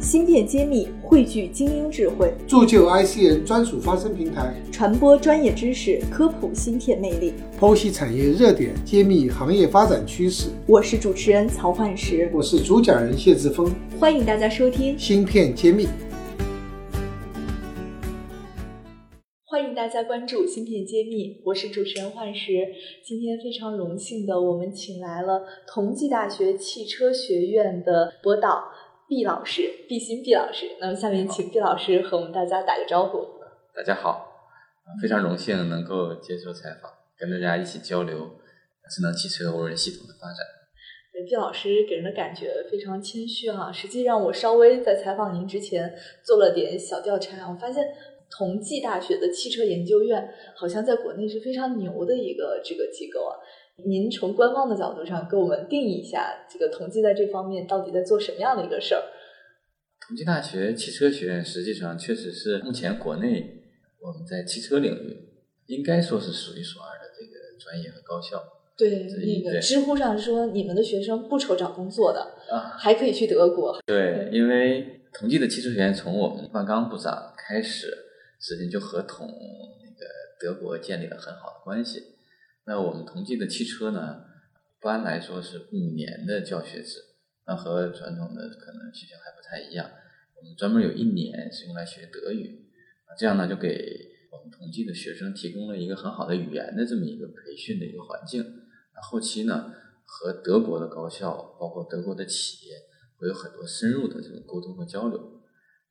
芯片揭秘汇聚精英智慧，铸就 IC 人专属发声平台，传播专业知识，科普芯片魅力，剖析产业热点，揭秘行业发展趋势。我是主持人曹焕石，我是主讲人谢志峰，欢迎大家收听。芯片揭秘。欢迎大家关注芯片揭秘，我是主持人幻石。今天非常荣幸的，我们请来了同济大学汽车学院的博导毕老师，毕鑫毕老师。那么下面请毕老师和我们大家打个招呼。大家好，非常荣幸能够接受采访，跟大家一起交流智能汽车无人系统的发展。毕老师给人的感觉非常谦虚哈，实际上我稍微在采访您之前做了点小调查，我发现。同济大学的汽车研究院好像在国内是非常牛的一个这个机构啊。您从官方的角度上给我们定义一下，这个同济在这方面到底在做什么样的一个事儿？同济大学汽车学院实际上确实是目前国内我们在汽车领域应该说是数一数二的这个专业和高校。对，那个知乎上说你们的学生不愁找工作的啊，还可以去德国。对，因为同济的汽车学院从我们万钢部长开始。实际就和同那个德国建立了很好的关系。那我们同济的汽车呢，一般来说是五年的教学制，那和传统的可能学校还不太一样。我们专门有一年是用来学德语，啊，这样呢就给我们同济的学生提供了一个很好的语言的这么一个培训的一个环境。那后期呢，和德国的高校，包括德国的企业，会有很多深入的这种沟通和交流。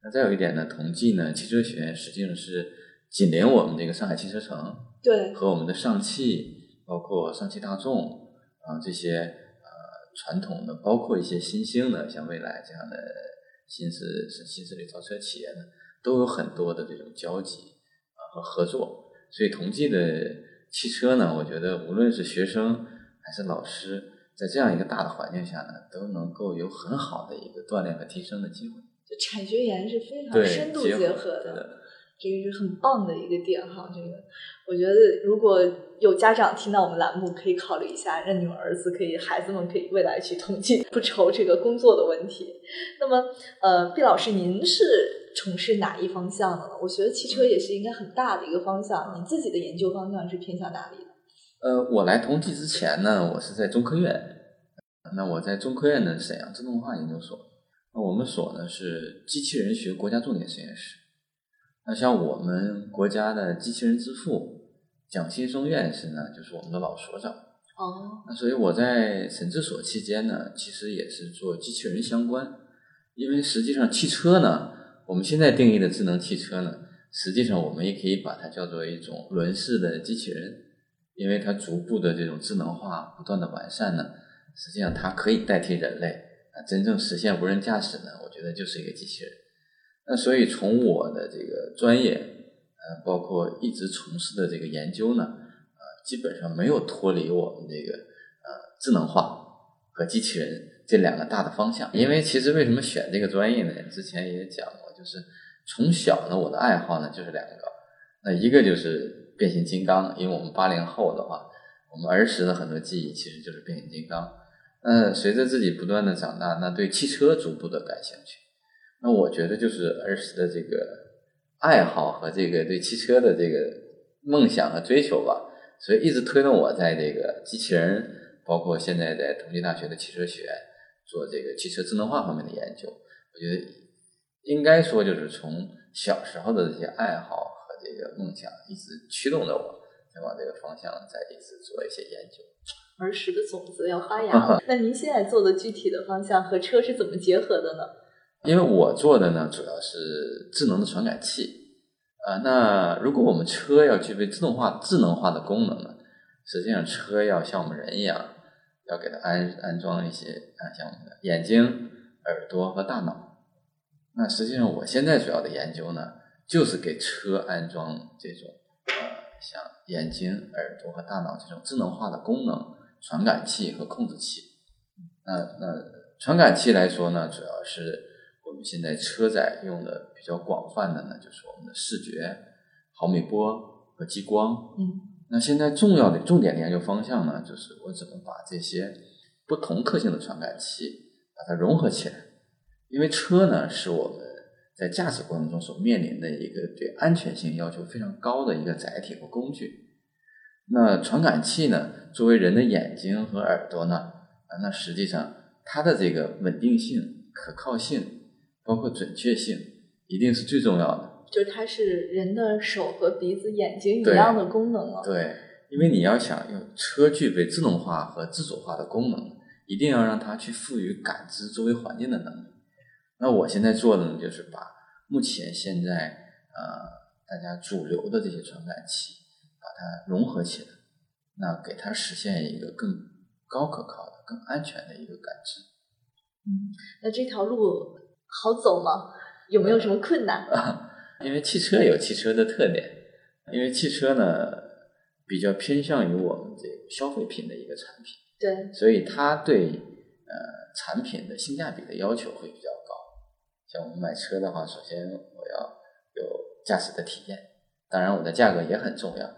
那再有一点呢，同济呢，汽车学院实际上是紧邻我们这个上海汽车城，对，和我们的上汽，包括上汽大众啊这些呃传统的，包括一些新兴的，像蔚来这样的新势新势力造车企业呢，都有很多的这种交集啊和合作。所以同济的汽车呢，我觉得无论是学生还是老师，在这样一个大的环境下呢，都能够有很好的一个锻炼和提升的机会。就产学研是非常深度结合的，这个是很棒的一个点哈。这个我觉得如果有家长听到我们栏目，可以考虑一下，让你们儿子可以，孩子们可以未来去同济，不愁这个工作的问题。那么，呃，毕老师，您是从事哪一方向的呢？我觉得汽车也是应该很大的一个方向。你自己的研究方向是偏向哪里的？呃，我来同济之前呢，我是在中科院。那我在中科院的沈阳自动化研究所。那我们所呢是机器人学国家重点实验室。那像我们国家的机器人之父蒋新松院士呢，就是我们的老所长。哦。那所以我在审制所期间呢，其实也是做机器人相关。因为实际上汽车呢，我们现在定义的智能汽车呢，实际上我们也可以把它叫做一种轮式的机器人，因为它逐步的这种智能化不断的完善呢，实际上它可以代替人类。啊，真正实现无人驾驶呢，我觉得就是一个机器人。那所以从我的这个专业，呃，包括一直从事的这个研究呢，呃，基本上没有脱离我们这个呃智能化和机器人这两个大的方向。因为其实为什么选这个专业呢？之前也讲过，就是从小呢，我的爱好呢就是两个，那一个就是变形金刚，因为我们八零后的话，我们儿时的很多记忆其实就是变形金刚。嗯，随着自己不断的长大，那对汽车逐步的感兴趣。那我觉得就是儿时的这个爱好和这个对汽车的这个梦想和追求吧，所以一直推动我在这个机器人，包括现在在同济大学的汽车学院做这个汽车智能化方面的研究。我觉得应该说就是从小时候的这些爱好和这个梦想，一直驱动着我，在往这个方向在一直做一些研究。儿时的种子要发芽了。那您现在做的具体的方向和车是怎么结合的呢？因为我做的呢，主要是智能的传感器。啊，那如果我们车要具备自动化、智能化的功能呢，实际上车要像我们人一样，要给它安安装一些啊，像我们的眼睛、耳朵和大脑。那实际上我现在主要的研究呢，就是给车安装这种呃，像眼睛、耳朵和大脑这种智能化的功能。传感器和控制器，那那传感器来说呢，主要是我们现在车载用的比较广泛的呢，就是我们的视觉、毫米波和激光。嗯，那现在重要的重点的研究方向呢，就是我怎么把这些不同特性的传感器把它融合起来。因为车呢是我们在驾驶过程中所面临的一个对安全性要求非常高的一个载体和工具。那传感器呢，作为人的眼睛和耳朵呢，啊，那实际上它的这个稳定性、可靠性，包括准确性，一定是最重要的。就是它是人的手和鼻子、眼睛一样的功能了。对，因为你要想用车具备自动化和自主化的功能，一定要让它去赋予感知周围环境的能力。那我现在做的呢，就是把目前现在呃大家主流的这些传感器。把它融合起来，那给它实现一个更高可靠的、更安全的一个感知。嗯，那这条路好走吗？有没有什么困难？因为汽车有汽车的特点，因为汽车呢比较偏向于我们这个消费品的一个产品，对，所以它对呃产品的性价比的要求会比较高。像我们买车的话，首先我要有驾驶的体验，当然我的价格也很重要。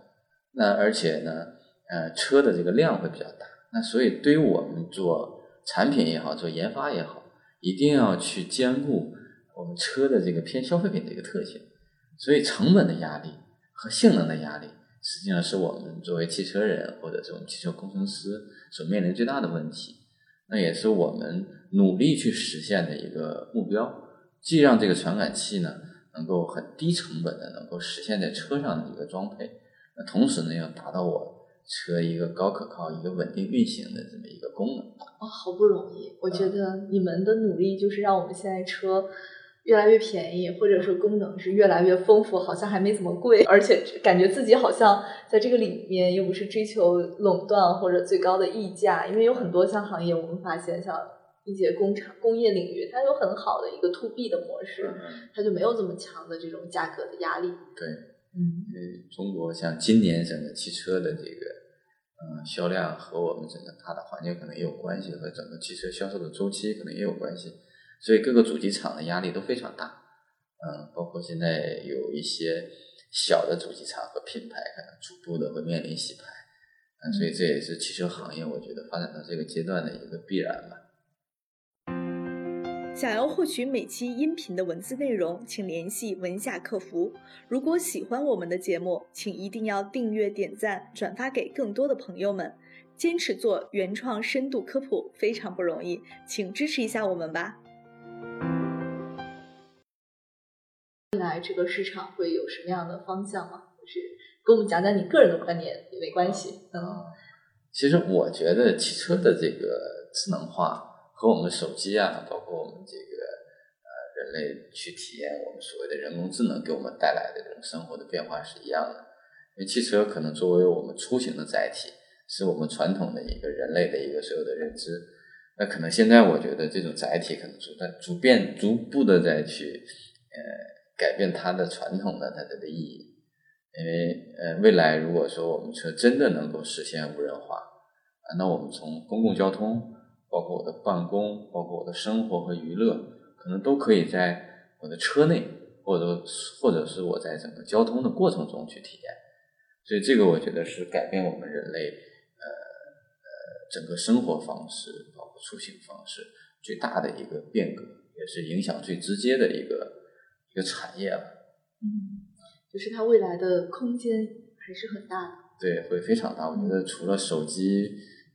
那而且呢，呃，车的这个量会比较大，那所以对于我们做产品也好，做研发也好，一定要去兼顾我们车的这个偏消费品的一个特性，所以成本的压力和性能的压力，实际上是我们作为汽车人或者是我们汽车工程师所面临最大的问题，那也是我们努力去实现的一个目标，既让这个传感器呢能够很低成本的能够实现在车上的一个装配。那同时呢，要达到我车一个高可靠、一个稳定运行的这么一个功能。哦，好不容易！我觉得你们的努力就是让我们现在车越来越便宜，或者说功能是越来越丰富，好像还没怎么贵，而且感觉自己好像在这个里面又不是追求垄断或者最高的溢价，因为有很多像行业，我们发现像一些工厂、工业领域，它有很好的一个 to B 的模式，它就没有这么强的这种价格的压力。对。因为中国像今年整个汽车的这个嗯销量和我们整个大的环境可能也有关系，和整个汽车销售的周期可能也有关系，所以各个主机厂的压力都非常大。嗯，包括现在有一些小的主机厂和品牌可能逐步的会面临洗牌，嗯，所以这也是汽车行业我觉得发展到这个阶段的一个必然吧。想要获取每期音频的文字内容，请联系文夏客服。如果喜欢我们的节目，请一定要订阅、点赞、转发给更多的朋友们。坚持做原创深度科普非常不容易，请支持一下我们吧。未来这个市场会有什么样的方向吗？就是跟我们讲讲你个人的观点也没关系。嗯，其实我觉得汽车的这个智能化。和我们手机啊，包括我们这个呃人类去体验我们所谓的人工智能给我们带来的这种生活的变化是一样的。因为汽车可能作为我们出行的载体，是我们传统的一个人类的一个所有的认知。那可能现在我觉得这种载体可能逐在逐变逐步的在去呃改变它的传统的它的的意义。因为呃未来如果说我们车真的能够实现无人化啊，那我们从公共交通。包括我的办公，包括我的生活和娱乐，可能都可以在我的车内，或者或者是我在整个交通的过程中去体验。所以这个我觉得是改变我们人类呃呃整个生活方式，包括出行方式最大的一个变革，也是影响最直接的一个一个产业了。嗯，就是它未来的空间还是很大的。对，会非常大。我觉得除了手机。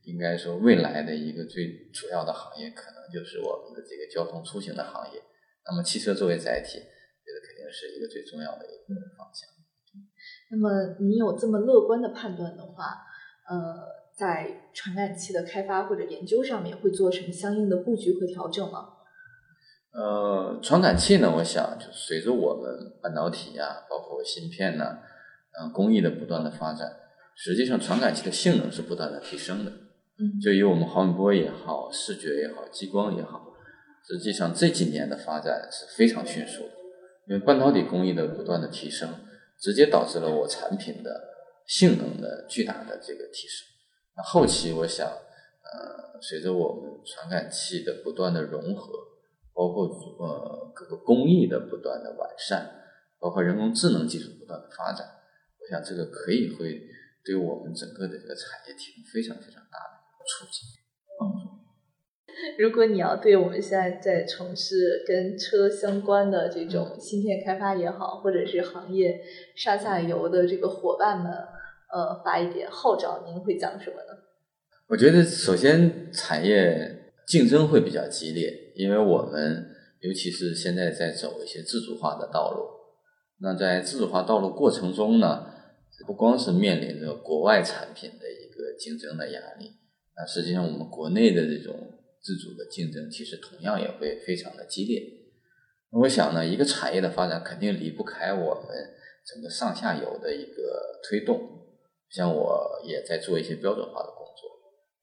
应该说，未来的一个最主要的行业，可能就是我们的这个交通出行的行业。那么，汽车作为载体，觉得肯定是一个最重要的一个方向。那么，你有这么乐观的判断的话，呃，在传感器的开发或者研究上面，会做什么相应的布局和调整吗？呃，传感器呢，我想就随着我们半导体呀，包括芯片呢，嗯，工艺的不断的发展，实际上传感器的性能是不断的提升的。就以我们毫米波也好，视觉也好，激光也好，实际上这几年的发展是非常迅速的。因为半导体工艺的不断的提升，直接导致了我产品的性能的巨大的这个提升。那后期我想，呃，随着我们传感器的不断的融合，包括呃各个工艺的不断的完善，包括人工智能技术不断的发展，我想这个可以会对我们整个的这个产业提供非常非常大的。促进帮助。如果你要对我们现在在从事跟车相关的这种芯片开发也好，或者是行业上下游的这个伙伴们，呃，发一点号召，您会讲什么呢？我觉得首先产业竞争会比较激烈，因为我们尤其是现在在走一些自主化的道路。那在自主化道路过程中呢，不光是面临着国外产品的一个竞争的压力，那实际上我们国内的这种自主的竞争，其实同样也会非常的激烈。我想呢，一个产业的发展肯定离不开我们整个上下游的一个推动。像我也在做一些标准化的工作，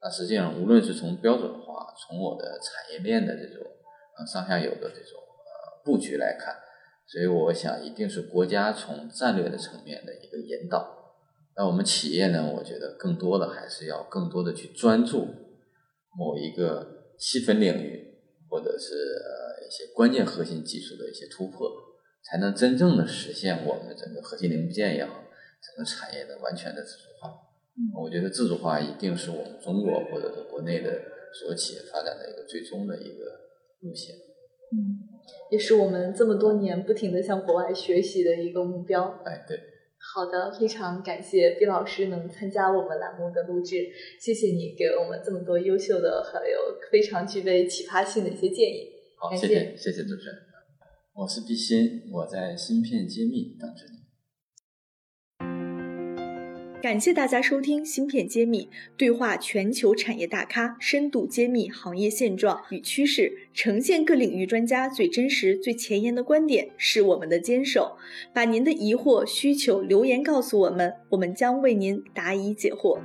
那实际上无论是从标准化，从我的产业链的这种呃上下游的这种呃布局来看。所以我想，一定是国家从战略的层面的一个引导。那我们企业呢？我觉得更多的还是要更多的去专注某一个细分领域，或者是呃一些关键核心技术的一些突破，才能真正的实现我们整个核心零部件也好，整个产业的完全的自主化。我觉得自主化一定是我们中国或者是国内的所有企业发展的一个最终的一个路线。嗯。也是我们这么多年不停的向国外学习的一个目标。哎，对。好的，非常感谢毕老师能参加我们栏目的录制，谢谢你给了我们这么多优秀的还有非常具备启发性的一些建议。好，谢谢，谢谢主持人。我是毕鑫，我在芯片揭秘等着你。感谢大家收听《芯片揭秘》，对话全球产业大咖，深度揭秘行业现状与趋势，呈现各领域专家最真实、最前沿的观点，是我们的坚守。把您的疑惑、需求留言告诉我们，我们将为您答疑解惑。